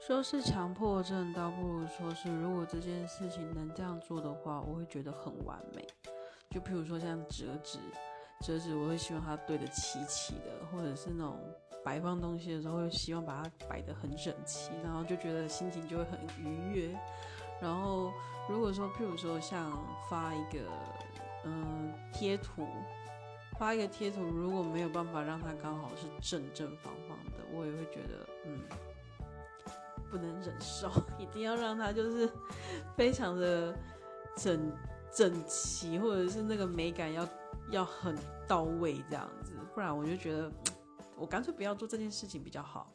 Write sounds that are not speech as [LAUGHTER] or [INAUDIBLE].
说是强迫症，倒不如说是如果这件事情能这样做的话，我会觉得很完美。就譬如说像折纸，折纸我会希望它对得齐齐的，或者是那种摆放东西的时候，会希望把它摆得很整齐，然后就觉得心情就会很愉悦。然后如果说譬如说像发一个嗯贴图，发一个贴图，如果没有办法让它刚好是正正方方的，我也会觉得嗯不能忍受，[LAUGHS] 一定要让它就是 [LAUGHS] 非常的整。整齐，或者是那个美感要要很到位，这样子，不然我就觉得 [TSK] 我干脆不要做这件事情比较好。